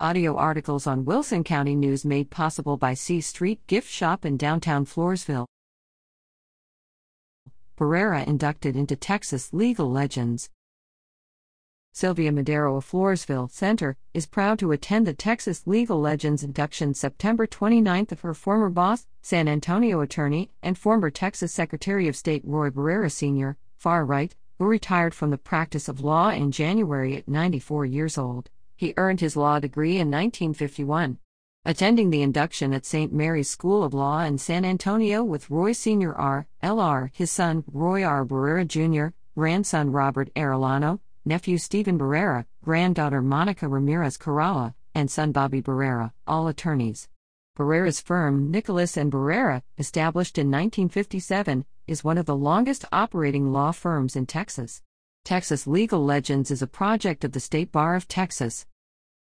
Audio articles on Wilson County News made possible by C Street Gift Shop in downtown Floresville. Barrera inducted into Texas Legal Legends. Sylvia Madero of Floresville Center is proud to attend the Texas Legal Legends induction September 29th of her former boss, San Antonio attorney, and former Texas Secretary of State Roy Barrera Sr., far right, who retired from the practice of law in January at 94 years old. He earned his law degree in 1951. Attending the induction at St. Mary's School of Law in San Antonio with Roy Sr. R. L.R., his son Roy R. Barrera Jr., grandson Robert Arellano, nephew Stephen Barrera, granddaughter Monica Ramirez Corrala, and son Bobby Barrera, all attorneys. Barrera's firm, Nicholas and Barrera, established in 1957, is one of the longest operating law firms in Texas. Texas Legal Legends is a project of the State Bar of Texas.